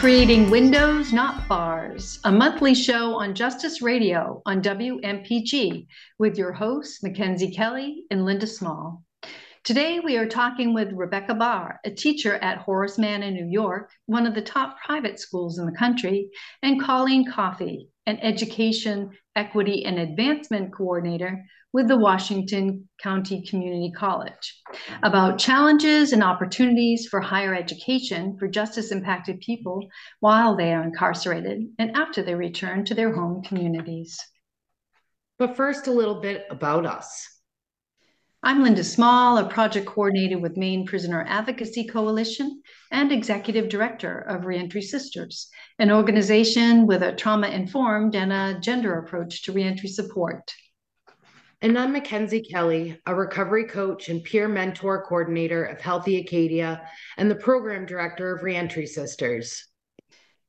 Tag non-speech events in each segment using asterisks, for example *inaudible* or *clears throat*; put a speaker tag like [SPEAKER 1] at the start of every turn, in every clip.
[SPEAKER 1] Creating Windows, Not Bars, a monthly show on Justice Radio on WMPG with your hosts, Mackenzie Kelley and Linda Small. Today, we are talking with Rebecca Bahr, a teacher at Horace Mann in New York, one of the top private schools in the country, and Colleen Coffey, an education, equity, and advancement coordinator with the Washington County Community College about challenges and opportunities for higher education for justice impacted people while they are incarcerated and after they return to their home communities.
[SPEAKER 2] But first, a little bit about us.
[SPEAKER 1] I'm Linda Small, a project coordinator with Maine Prisoner Advocacy Coalition and executive director of Reentry Sisters, an organization with a trauma informed and a gender approach to reentry support.
[SPEAKER 2] And I'm Mackenzie Kelley, a recovery coach and peer mentor coordinator of Healthy Acadia and the program director of Reentry Sisters.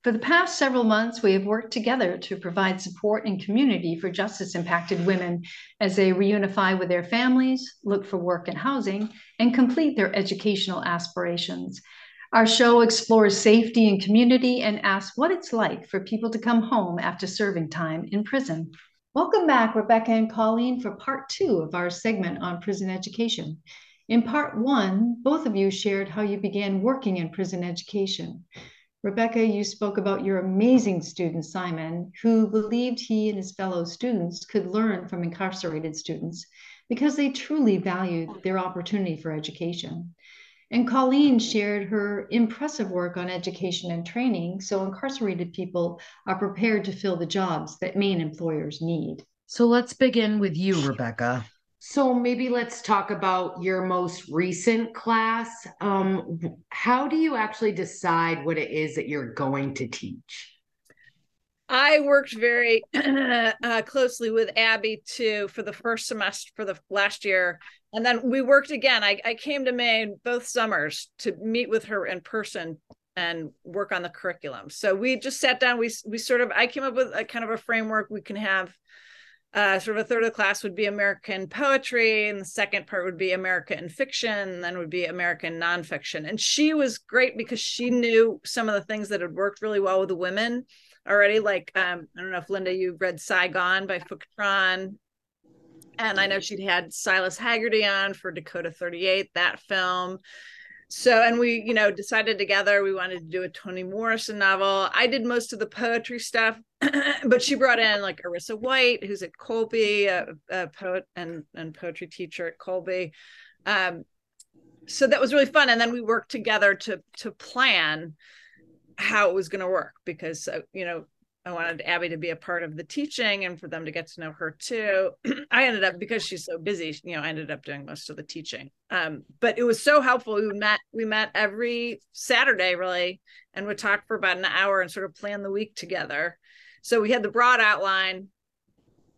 [SPEAKER 1] For the past several months, we have worked together to provide support and community for justice impacted women as they reunify with their families, look for work and housing, and complete their educational aspirations. Our show explores safety and community and asks what it's like for people to come home after serving time in prison. Welcome back, Rebecca and Colleen, for part two of our segment on prison education. In part one, both of you shared how you began working in prison education. Rebecca, you spoke about your amazing student, Simon, who believed he and his fellow students could learn from incarcerated students because they truly valued their opportunity for education. And Colleen shared her impressive work on education and training so incarcerated people are prepared to fill the jobs that Maine employers need.
[SPEAKER 2] So let's begin with you, Rebecca. So maybe let's talk about your most recent class. Um, how do you actually decide what it is that you're going to teach?
[SPEAKER 3] I worked very *clears throat* uh, closely with Abby too for the first semester for the last year. And then we worked again. I, I came to Maine both summers to meet with her in person and work on the curriculum. So we just sat down. We we sort of I came up with a kind of a framework. We can have uh, sort of a third of the class would be American poetry, and the second part would be American fiction, and then would be American nonfiction. And she was great because she knew some of the things that had worked really well with the women already. Like um, I don't know if Linda, you read Saigon by Tran. And I know she'd had Silas Hagerty on for Dakota 38, that film. So, and we, you know, decided together we wanted to do a Toni Morrison novel. I did most of the poetry stuff, *clears throat* but she brought in like Arisa White, who's at Colby, a, a poet and, and poetry teacher at Colby. Um, so that was really fun. And then we worked together to to plan how it was going to work because uh, you know I wanted Abby to be a part of the teaching and for them to get to know her too. *clears throat* I ended up because she's so busy, you know, I ended up doing most of the teaching. Um, but it was so helpful. We met we met every Saturday really and would talk for about an hour and sort of plan the week together. So we had the broad outline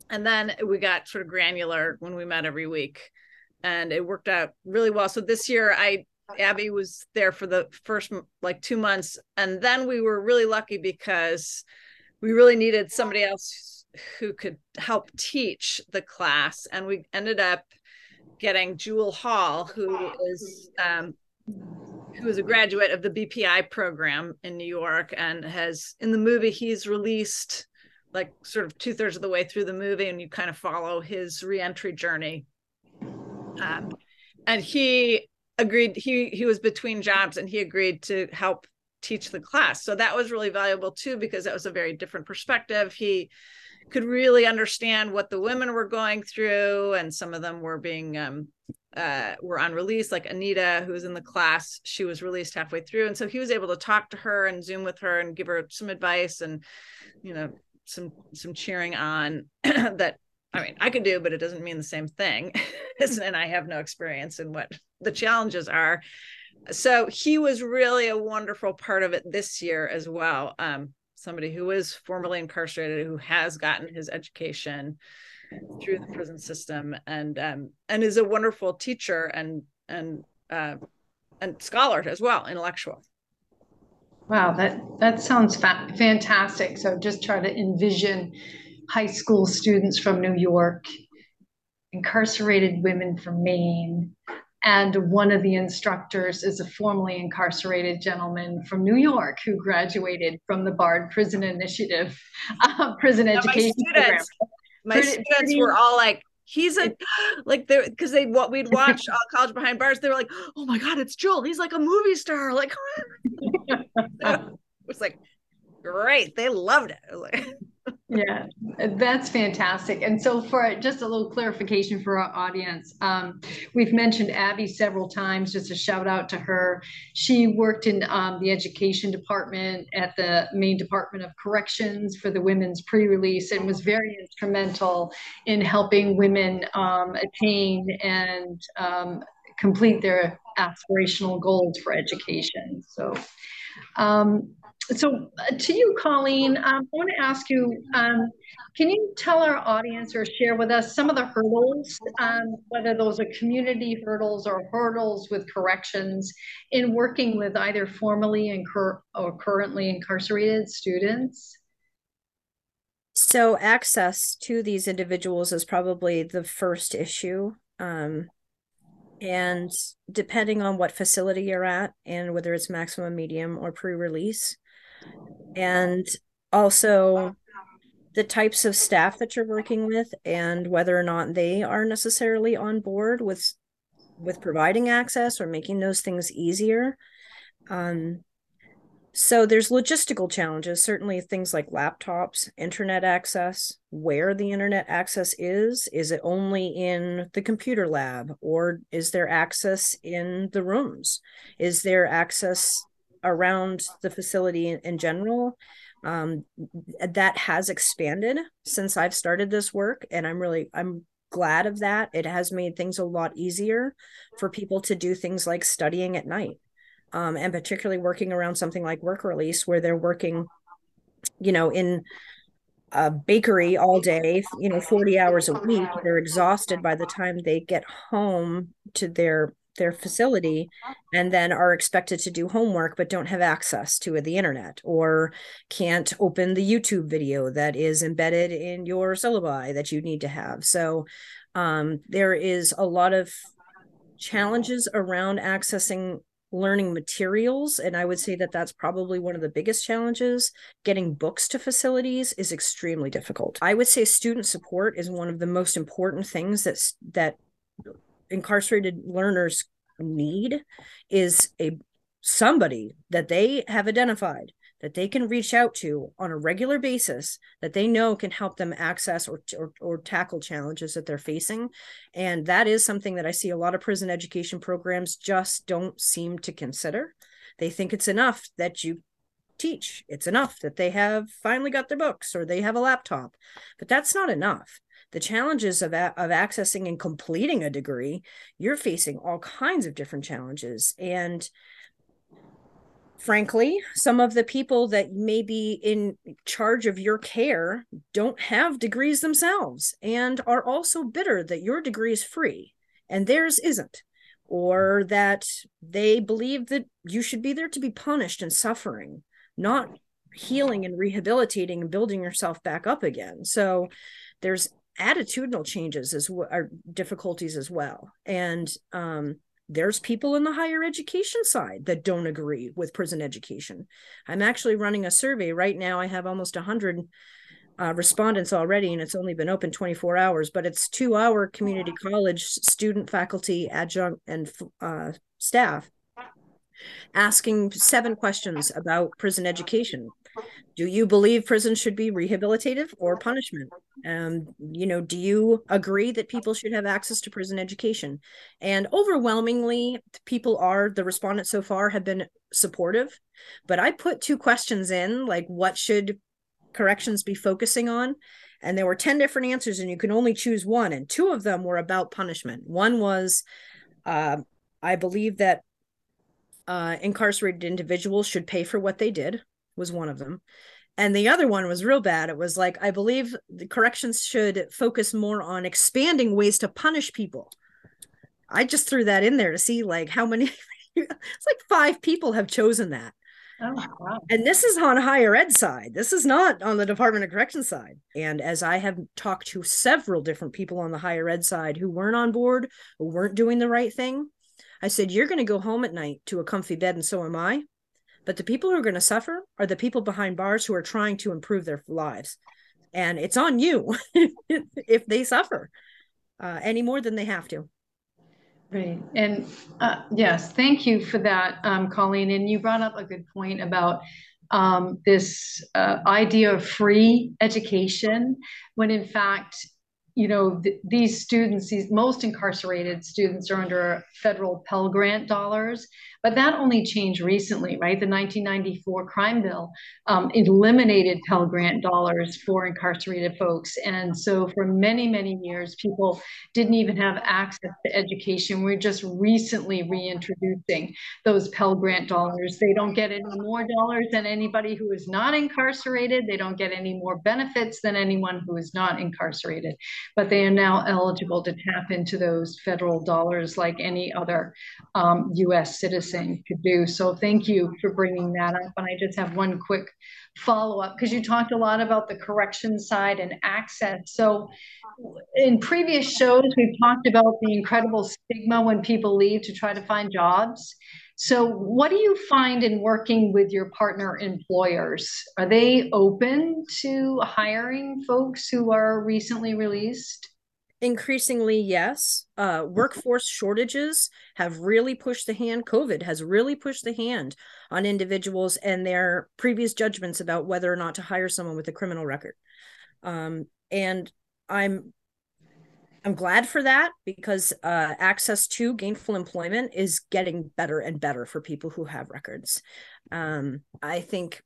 [SPEAKER 3] and then we got sort of granular when we met every week and it worked out really well. So this year I Abby was there for the first like two months, and then we were really lucky because we really needed somebody else who could help teach the class, and we ended up getting Jule Hall, who is um, who is a graduate of the BPI program in New York, and has in the movie he's released like sort of two thirds of the way through the movie, and you kind of follow his reentry journey. Um, and he agreed he he was between jobs and he agreed to help teach the class so that was really valuable too because that was a very different perspective he could really understand what the women were going through and some of them were being um, uh, were on release like anita who was in the class she was released halfway through and so he was able to talk to her and zoom with her and give her some advice and you know some some cheering on *clears throat* that I mean, I could do, but it doesn't mean the same thing. *laughs* and I have no experience in what the challenges are. So he was really a wonderful part of it this year as well. Um, somebody was formerly incarcerated, who has gotten his education through the prison system, and um, and is a wonderful teacher and and uh, and scholar as well, intellectual.
[SPEAKER 1] Wow, that that sounds fa- fantastic. So just try to envision high school students from New York, incarcerated women from Maine, And one of the instructors is a formerly incarcerated gentleman from New York who graduated from the Bard Prison Initiative *laughs* uh, prison
[SPEAKER 3] Yeah, my
[SPEAKER 1] education program.
[SPEAKER 3] my students
[SPEAKER 1] pretty-
[SPEAKER 3] were all like, he's a *laughs* *gasps* like they because they what we'd *laughs* watch uh, college behind bars they were like oh my god it's joel. He's like a movie star. Like it was like great. They loved it. I was like,
[SPEAKER 1] Yeah, that's fantastic. And so for just a little clarification for our audience, um, we've mentioned Abby several times, just a shout out to her. She worked in um, the education department at the Maine Department of Corrections for the women's pre-release and was very instrumental in helping women um, attain and um, complete their aspirational goals for education. So um, so uh, to you, Colleen, um, I want to ask you, um, can you tell our audience or share with us some of the hurdles, um, whether those are community hurdles or hurdles with corrections in working with either formerly incur or currently incarcerated students?
[SPEAKER 4] So access to these individuals is probably the first issue. Um, and depending on what facility you're at and whether it's maximum, medium, or pre-release, and also the types of staff that you're working with and whether or not they are necessarily on board with with providing access or making those things easier. Um, so there's logistical challenges, certainly things like laptops, internet access, where the internet access is. Is it only in the computer lab or is there access in the rooms? Is there access around the facility in, in general? Um, that has expanded since I've started this work, and I'm really I'm glad of that. It has made things a lot easier for people to do things like studying at night um, and particularly working around something like work release where they're working you know in a bakery all day you know 40 hours a week they're exhausted by the time they get home to their their facility and then are expected to do homework but don't have access to the internet or can't open the youtube video that is embedded in your syllabi that you need to have. So um, there is a lot of challenges around accessing learning materials and i would say that that's probably one of the biggest challenges. Getting books to facilities is extremely difficult. I would say student support is one of the most important things that's that incarcerated learners need is a somebody that they have identified that they can reach out to on a regular basis that they know can help them access or, or, or tackle challenges that they're facing. And that is something that i see a lot of prison education programs just don't seem to consider. They think it's enough that you teach. It's enough that they have finally got their books or they have a laptop but that's not enough the challenges of, a- of accessing and completing a degree you're facing all kinds of different challenges and frankly, some of the people that may be in charge of your care don't have degrees themselves and are also bitter that your degree is free and theirs isn't, or that they believe that you should be there to be punished and suffering, not healing and rehabilitating and building yourself back up again. So there's attitudinal changes as well, are difficulties as well. And um, there's people in the higher education side that don't agree with prison education. I'm actually running a survey right now. I have almost 100 uh, respondents already, and it's only been open 24 hours, but it's two hour community college student, faculty, adjunct, and uh, staff asking seven questions about prison education. Do you believe prison should be rehabilitative or punishment? Um, you know, do you agree that people should have access to prison education? And overwhelmingly, people are the respondents so far have been supportive. But I put two questions in, like what should corrections be focusing on? And there were 10 different answers, and you can only choose one. And two of them were about punishment. One was, uh, I believe that uh, incarcerated individuals should pay for what they did was one of them. And the other one was real bad. It was like i believe the corrections should focus more on expanding ways to punish people. I just threw that in there to see like how many *laughs* it's like five people have chosen that.
[SPEAKER 1] Oh, wow.
[SPEAKER 4] and this is on higher ed side. This is not on the department of corrections side. And as i have talked to several different people on the higher ed side who weren't on board who weren't doing the right thing I said, You're going to go home at night to a comfy bed, and so am I. But the people who are going to suffer are the people behind bars who are trying to improve their lives. And it's on you *laughs* if they suffer uh, any more than they have to.
[SPEAKER 1] Right. And uh, yes, thank you for that, um, Colleen. And you brought up a good point about um, this uh, idea of free education, when in fact, you know, th- these students, these most incarcerated students are under federal Pell Grant dollars. But that only changed recently, right? The 1994 crime bill um, eliminated Pell Grant dollars for incarcerated folks. And so for many, many years, people didn't even have access to education. We're just recently reintroducing those Pell Grant dollars. They don't get any more dollars than anybody who is not incarcerated. They don't get any more benefits than anyone who is not incarcerated. But they are now eligible to tap into those federal dollars like any other um, US citizen could do. So thank you for bringing that up. And I just have one quick follow up because you talked a lot about the correction side and access. So in previous shows, we've talked about the incredible stigma when people leave to try to find jobs. So, what do you find in working with your partner employers? Are they open to hiring folks who are recently released?
[SPEAKER 4] Increasingly yes uh, workforce shortages have really pushed the hand covid has really pushed the hand on individuals and their previous judgments about whether or not to hire someone with a criminal record. Um, and i'm i'm glad for that because uh, access to gainful employment is getting better and better for people who have records. Um, i think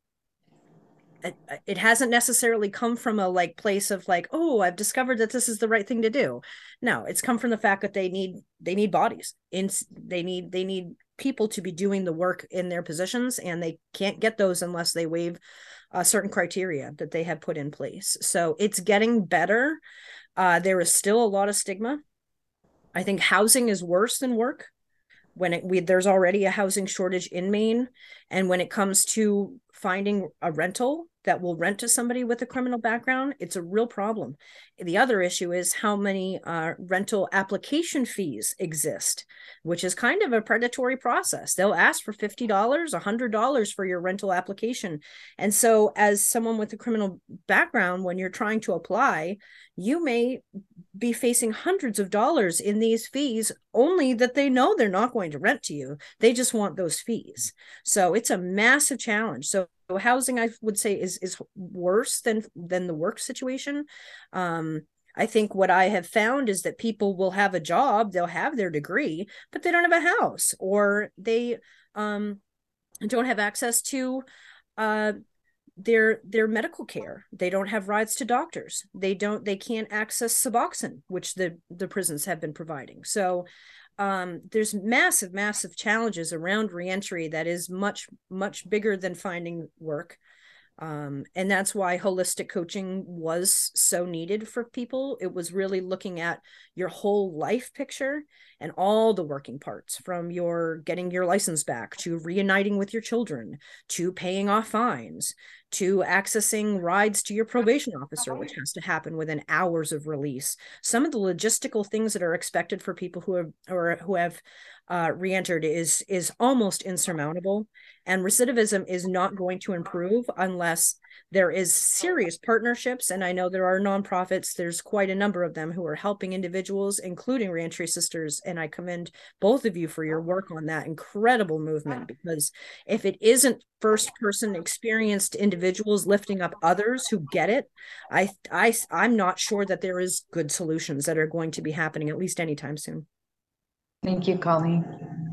[SPEAKER 4] it hasn't necessarily come from a like place of like oh i've discovered that this is the right thing to do. No it's come from the fact that they need they need bodies. In they need they need people to be doing the work in their positions and they can't get those unless they waive certain criteria that they have put in place. So it's getting better. Uh, there is still a lot of stigma. I think housing is worse than work. When it we there's already a housing shortage in Maine and when it comes to finding a rental that will rent to somebody with a criminal background, it's a real problem. The other issue is how many uh, rental application fees exist, which is kind of a predatory process. They'll ask for $50, $100 for your rental application. And so, as someone with a criminal background, when you're trying to apply, you may be facing hundreds of dollars in these fees only that they know they're not going to rent to you they just want those fees so it's a massive challenge so housing i would say is is worse than than the work situation. Um I think what I have found is that people will have a job, they'll have their degree, but they don't have a house or they um, don't have access to uh, their their medical care. They don't have rides to doctors. They don't they can't access suboxone which the the prisons have been providing. So um, there's massive massive challenges around reentry that is much much bigger than finding work. Um, and that's why holistic coaching was so needed for people. It was really looking at your whole life picture and all the working parts from your getting your license back to reuniting with your children to paying off fines to accessing rides to your probation officer which has to happen within hours of release. Some of the logistical things that are expected for people who have or who have uh, re-entered is is almost insurmountable and recidivism is not going to improve unless there is serious partnerships and i know there are nonprofits there's quite a number of them who are helping individuals including reentry sisters and i commend both of you for your work on that incredible movement because if it isn't first person experienced individuals lifting up others who get it i i i'm not sure that there is good solutions that are going to be happening at least anytime soon
[SPEAKER 1] Thank you, Colleen.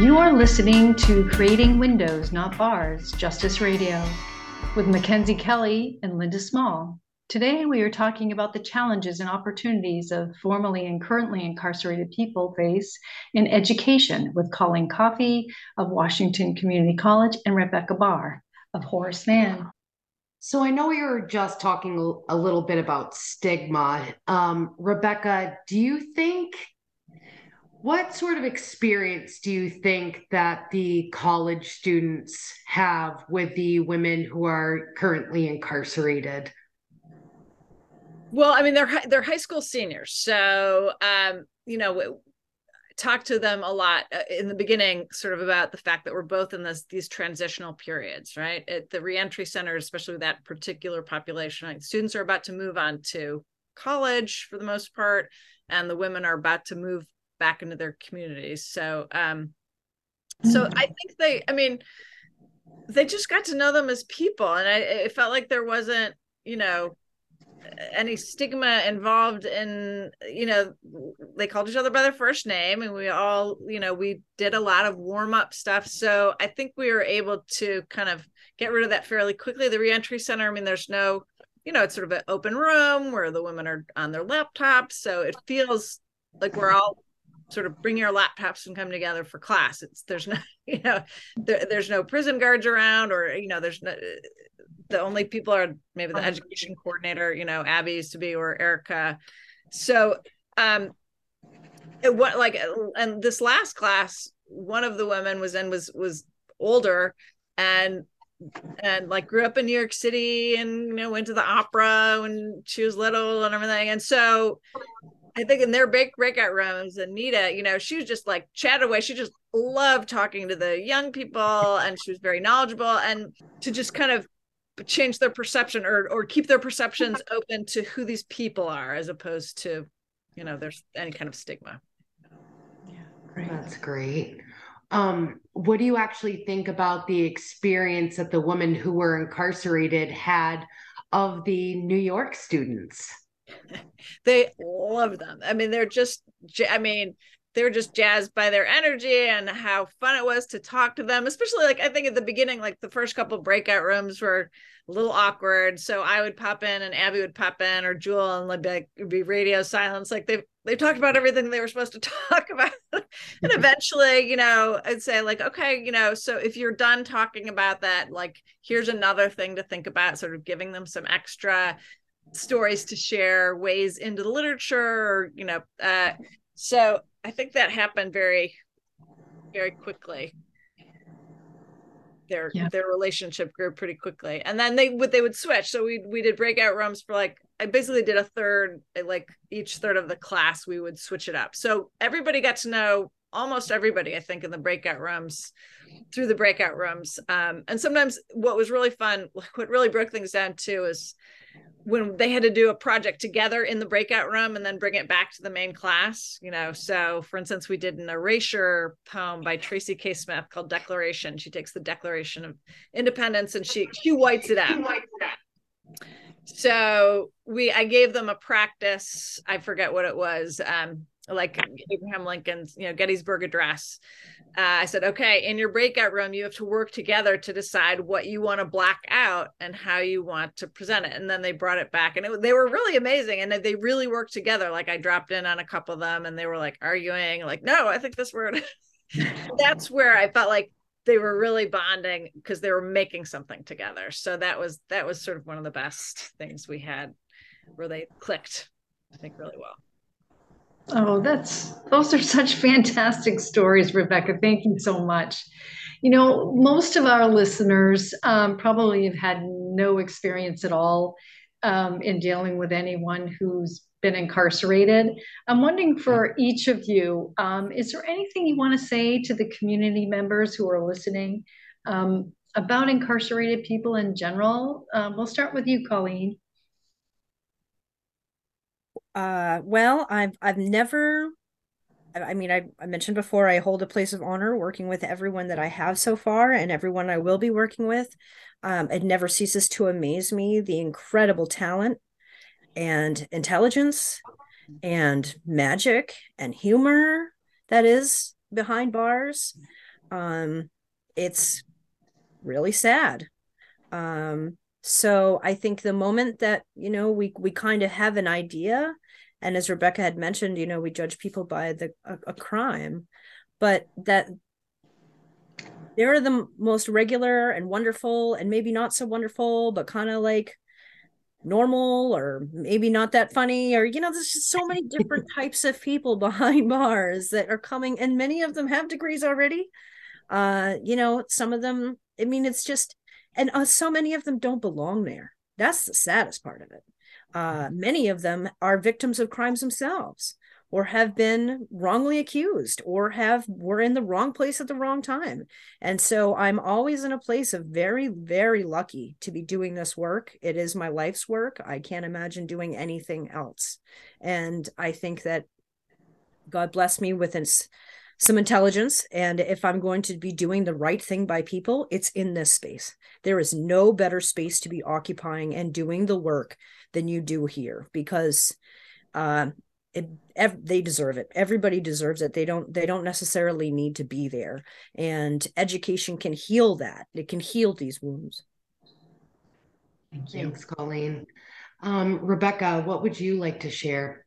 [SPEAKER 1] You are listening to Creating Windows, Not Bars, Justice Radio with Mackenzie Kelley and Linda Small. Today, we are talking about the challenges and opportunities of formerly and currently incarcerated people face in education with Colleen Coffey of Washington Community College and Rebecca Bahr of Horace Mann.
[SPEAKER 2] So I know we were just talking a little bit about stigma. Um, Rebecca, do you think what sort of experience do you think that the college students have with the women who are currently incarcerated?
[SPEAKER 3] Well, I mean, they're they're high school seniors, so um, you know, talk to them a lot uh, in the beginning, sort of about the fact that we're both in this these transitional periods, right? At the reentry center, especially with that particular population, right? students are about to move on to college for the most part, and the women are about to move back into their communities. So, um, so I think they, I mean, they just got to know them as people, and I it felt like there wasn't, you know, any stigma involved in you know they called each other by their first name and we all you know we did a lot of warm up stuff. So i think we were able to kind of get rid of that fairly quickly. The reentry center i mean there's no you know it's sort of an open room where the women are on their laptops. So it feels like we're all sort of bring your laptops and come together for class it's there's no *laughs* you know there, there's no prison guards around or you know there's no the only people are maybe the education coordinator, you know, Abby used to be or Erica. So um it, what like and this last class, one of the women was in was was older and and like grew up in New York City and you know went to the opera when she was little and everything. And so I think in their break breakout rooms, Anita, you know, she was just like chatted away. She just loved talking to the young people and she was very knowledgeable and to just kind of change their perception or or keep their perceptions open to who these people are as opposed to you know there's any kind of stigma
[SPEAKER 2] yeah great. that's great um, what do you actually think about the experience that the women who were incarcerated had of the new york students *laughs*
[SPEAKER 3] they love them. I mean they're just i mean they're just jazzed by their energy and how fun it was to talk to them especially like i think at the beginning like the first couple breakout rooms were a little awkward. So i would pop in and abby would pop in or Jule and like, like it'd be radio silence. Like they they talked about everything they were supposed to *laughs* talk about. And mm-hmm. eventually you know i'd say like okay you know so if you're done talking about that like here's another thing to think about sort of giving them some extra stories to share ways into the literature or you know uh so I think that happened very, very quickly. Their yeah. their relationship grew pretty quickly, and then they would they would switch. So we we did breakout rooms for like I basically did a third like each third of the class we would switch it up. So everybody got to know almost everybody I think in the breakout rooms through the breakout rooms. Um, and sometimes what was really fun, what really broke things down too, is when they had to do a project together in the breakout room and then bring it back to the main class you know? So for instance we did an erasure poem by tracy k. Smith called declaration. She takes the declaration of independence and she she whites it out. So we i gave them a practice. I forget what it was um like abraham lincoln's you know gettysburg address uh, I said, okay, in your breakout room, you have to work together to decide what you want to black out and how you want to present it. And then they brought it back, and it, they were really amazing. And they really worked together. Like I dropped in on a couple of them, and they were like arguing, like, no, I think this word. *laughs* *laughs* That's where I felt like they were really bonding because they were making something together. So that was that was sort of one of the best things we had, where they clicked, I think, really well.
[SPEAKER 1] Oh, that's those are such fantastic stories, Rebecca. Thank you so much. You know, most of our listeners um, probably have had no experience at all um, in dealing with anyone who's been incarcerated. I'm wondering for each of you, um, is there anything you want to say to the community members who are listening um, about incarcerated people in general? Um, we'll start with you, Colleen
[SPEAKER 4] uh well i've i've never i mean I, I mentioned before i hold a place of honor working with everyone that i have so far and everyone i will be working with. Um, it never ceases to amaze me the incredible talent and intelligence and magic and humor that is behind bars. Um it's really sad. Um so i think the moment that you know we we kind of have an idea and as rebecca had mentioned you know we judge people by the a, a crime but that they're the most regular and wonderful and maybe not so wonderful but kind of like normal or maybe not that funny or you know there's just so many different *laughs* types of people behind bars that are coming and many of them have degrees already. Uh you know some of them i mean it's just and uh, so many of them don't belong there. That's the saddest part of it Uh, many of them are victims of crimes themselves or have been wrongly accused or have were in the wrong place at the wrong time. And so i'm always in a place of very very lucky to be doing this work. It is my life's work. I can't imagine doing anything else. And i think that god bless me with some intelligence and if i'm going to be doing the right thing by people it's in this space. There is no better space to be occupying and doing the work than you do here because uh, it, ev- they deserve it. Everybody deserves it. They don't they don't necessarily need to be there. And education can heal that. It can heal these wounds.
[SPEAKER 2] Thank you. Thanks colleen. Um, rebecca what would you like to share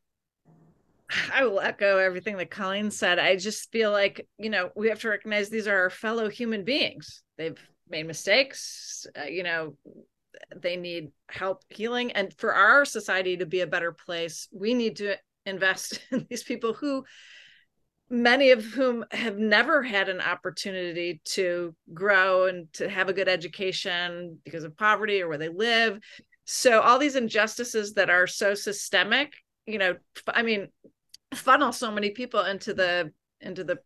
[SPEAKER 2] *sighs*
[SPEAKER 3] I will echo everything that Colleen said. I just feel like, you know, we have to recognize these are our fellow human beings. They've made mistakes, uh, you know, they need help healing. And for our society to be a better place, we need to invest *laughs* in these people who many of whom have never had an opportunity to grow and to have a good education because of poverty or where they live so all these injustices that are so systemic you know i mean funnel so many people into the into the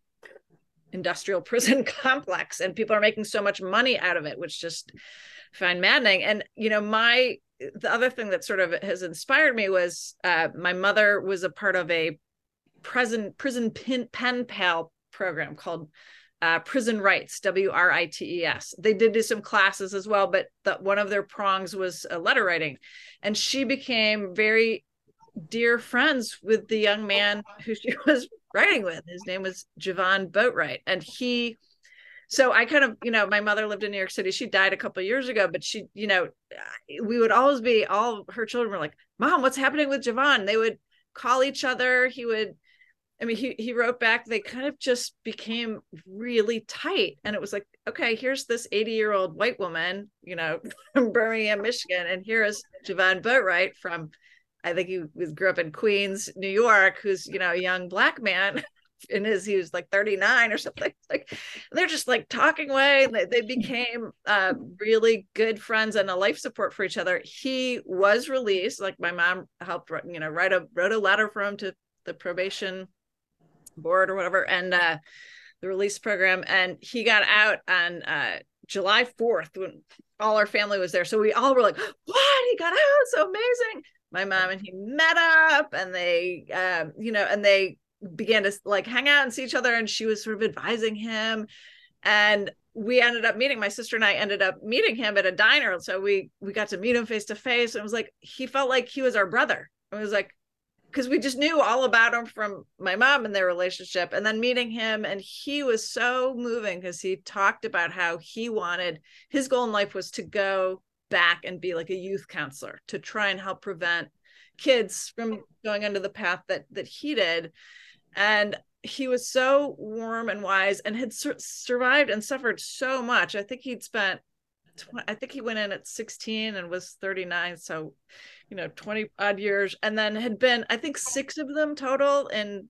[SPEAKER 3] industrial *laughs* prison complex and people are making so much money out of it which just find maddening. And you know my the other thing that sort of has inspired me was uh, my mother was a part of a prison prison pen, pen pal program called uh, prison rights w-r-i-t-e-s they did do some classes as well but the, one of their prongs was uh, letter writing. And she became very dear friends with the young man who she *laughs* was writing with his name was javon boatwright and he so I kind of, you know, my mother lived in New York City. She died a couple years ago, but she, you know, we would always be all her children were like, "Mom, what's happening with Javon?" They would call each other. He would I mean, he he wrote back. They kind of just became really tight, and it was like, okay, here's this 80 year old white woman, you know, *laughs* from Birmingham, Michigan, and here is Javon Boatwright from, I think he was grew up in Queens, New York, who's you know a young black man *laughs* in his he was like 39 or something *laughs* like they're just like talking away they, they became uh, really good friends and a life support for each other. He was released like my mom helped you know write a wrote a letter for him to the probation board or whatever and uh the release program and he got out on uh july 4th when all our family was there. So we all were like what? He got out? So amazing. My mom and he met up and they um you know and they began to like hang out and see each other and she was sort of advising him. And we ended up meeting my sister and I ended up meeting him at a diner. So we we got to meet him face to face and it was like he felt like he was our brother. It was like because we just knew all about him from my mom and their relationship and then meeting him and he was so moving because he talked about how he wanted his goal in life was to go back and be like a youth counselor to try and help prevent kids from going under the path that that he did. And he was so warm and wise and had sur- survived and suffered so much. I think he'd spent i think he went in at 16 and was 39 so you know 20 odd years and then had been i think six of them total in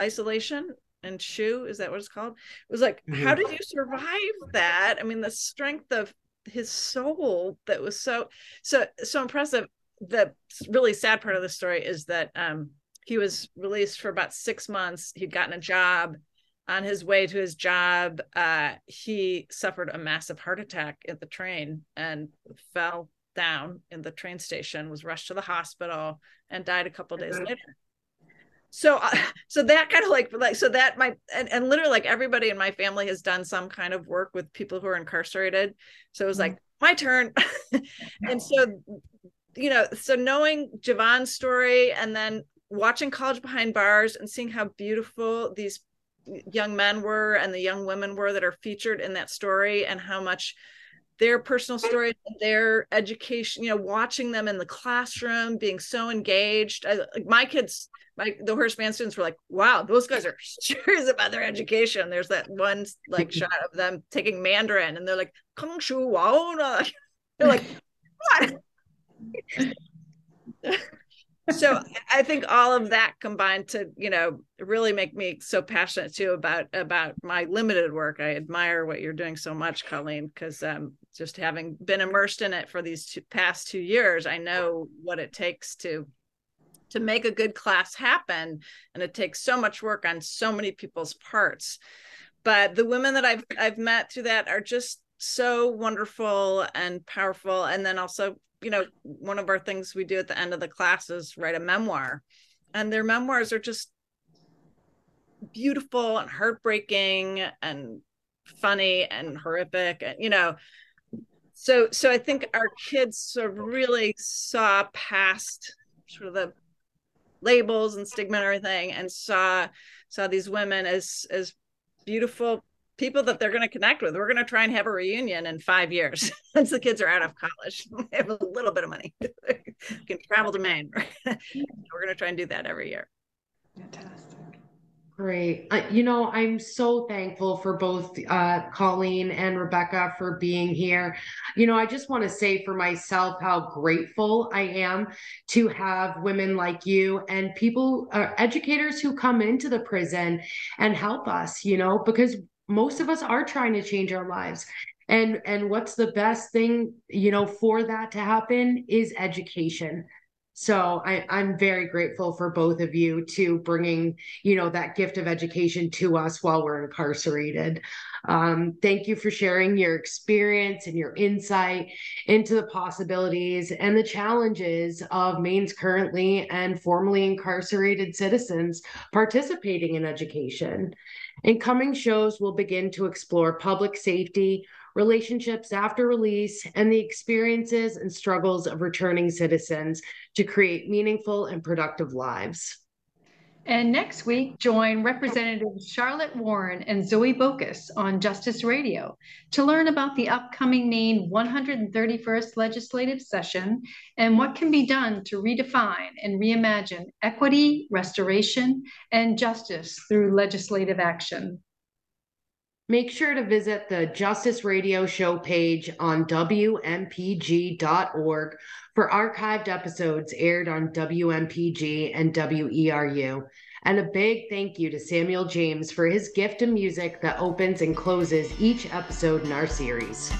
[SPEAKER 3] isolation and SHU is that what it's called it was like mm-hmm. how did you survive that i mean the strength of his soul that was so so so impressive the really sad part of the story is that um he was released for about six months. He'd gotten a job. On his way to his job, uh, he suffered a massive heart attack at the train and fell down in the train station, was rushed to the hospital, and died a couple days later. So, uh, *laughs* so that kind of like, like, so that my and, and literally like everybody in my family has done some kind of work with people who are incarcerated. So it was like my turn, *laughs* and so you know, so knowing Javon's story and then watching college behind bars and seeing how beautiful these young men were and the young women were that are featured in that story and how much their personal stories their education you know watching them in the classroom being so engaged. I, like my kids my the Horace Mann students were like wow those guys are *laughs* serious about their education. There's that one like *laughs* shot of them taking mandarin and they're like kung shu wao *laughs* they're like what so I think all of that combined to, you know, really make me so passionate too about about my limited work. I admire what you're doing so much, Colleen, because um, just having been immersed in it for these two, past two years, I know what it takes to to make a good class happen, and it takes so much work on so many people's parts. But the women that I've I've met through that are just so wonderful and powerful, and then also you know, one of our things we do at the end of the class is write a memoir. And their memoirs are just beautiful and heartbreaking and funny and horrific and you know so so i think our kids sort of really saw past sort of the labels and stigma and everything and saw saw these women as as beautiful people that they're going to connect with. We're going to try and have a reunion in five years *laughs* once the kids are out of college. *laughs* they have a little bit of money, *laughs* can travel to Maine. We're going to try and do that every year.
[SPEAKER 2] Fantastic. Great. Uh, you know, I'm so thankful for both uh, Colleen and Rebecca for being here. You know, I just want to say for myself how grateful I am to have women like you and people, uh, educators who come into the prison and help us, you know, because most of us are trying to change our lives. And and what's the best thing you know for that to happen is education. So I, i'm very grateful for both of you to bringing you know that gift of education to us while we're incarcerated. Um, thank you for sharing your experience and your insight into the possibilities and the challenges of maine's currently and formerly incarcerated citizens participating in education in coming shows, we'll begin to explore public safety, relationships after release, and the experiences and struggles of returning citizens to create meaningful and productive lives.
[SPEAKER 1] And next week, join Representatives Charlotte Warren and Zoe Bocus on Justice Radio to learn about the upcoming Maine 131st legislative session and what can be done to redefine and reimagine equity, restoration, and justice through legislative action.
[SPEAKER 2] Make sure to visit the Justice Radio Show page on WMPG.org for archived episodes aired on WMPG and WERU. And a big thank you to Samuel James for his gift of music that opens and closes each episode in our series.